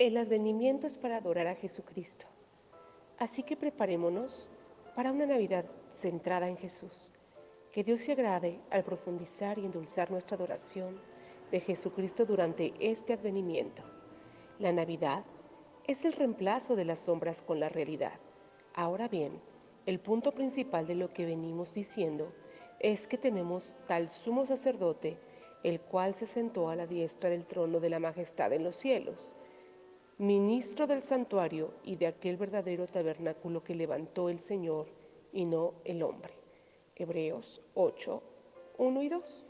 El advenimiento es para adorar a Jesucristo. Así que preparémonos para una Navidad centrada en Jesús. Que Dios se agrade al profundizar y endulzar nuestra adoración de Jesucristo durante este advenimiento. La Navidad es el reemplazo de las sombras con la realidad. Ahora bien, el punto principal de lo que venimos diciendo es que tenemos tal sumo sacerdote, el cual se sentó a la diestra del trono de la majestad en los cielos ministro del santuario y de aquel verdadero tabernáculo que levantó el Señor y no el hombre. Hebreos 8, 1 y 2.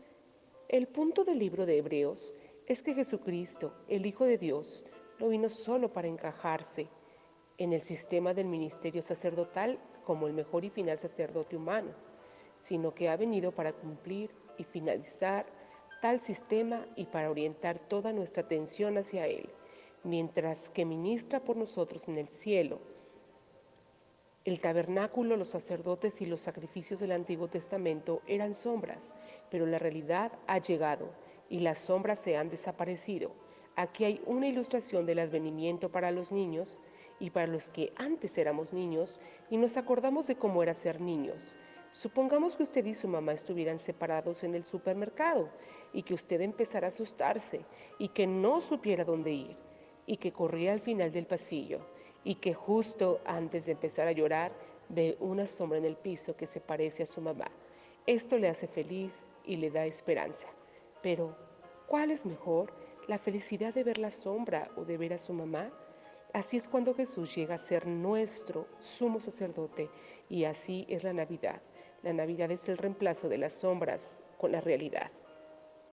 El punto del libro de Hebreos es que Jesucristo, el Hijo de Dios, no vino solo para encajarse en el sistema del ministerio sacerdotal como el mejor y final sacerdote humano, sino que ha venido para cumplir y finalizar tal sistema y para orientar toda nuestra atención hacia Él mientras que ministra por nosotros en el cielo. El tabernáculo, los sacerdotes y los sacrificios del Antiguo Testamento eran sombras, pero la realidad ha llegado y las sombras se han desaparecido. Aquí hay una ilustración del advenimiento para los niños y para los que antes éramos niños y nos acordamos de cómo era ser niños. Supongamos que usted y su mamá estuvieran separados en el supermercado y que usted empezara a asustarse y que no supiera dónde ir y que corría al final del pasillo y que justo antes de empezar a llorar ve una sombra en el piso que se parece a su mamá. Esto le hace feliz y le da esperanza. Pero, ¿cuál es mejor? ¿La felicidad de ver la sombra o de ver a su mamá? Así es cuando Jesús llega a ser nuestro sumo sacerdote y así es la Navidad. La Navidad es el reemplazo de las sombras con la realidad.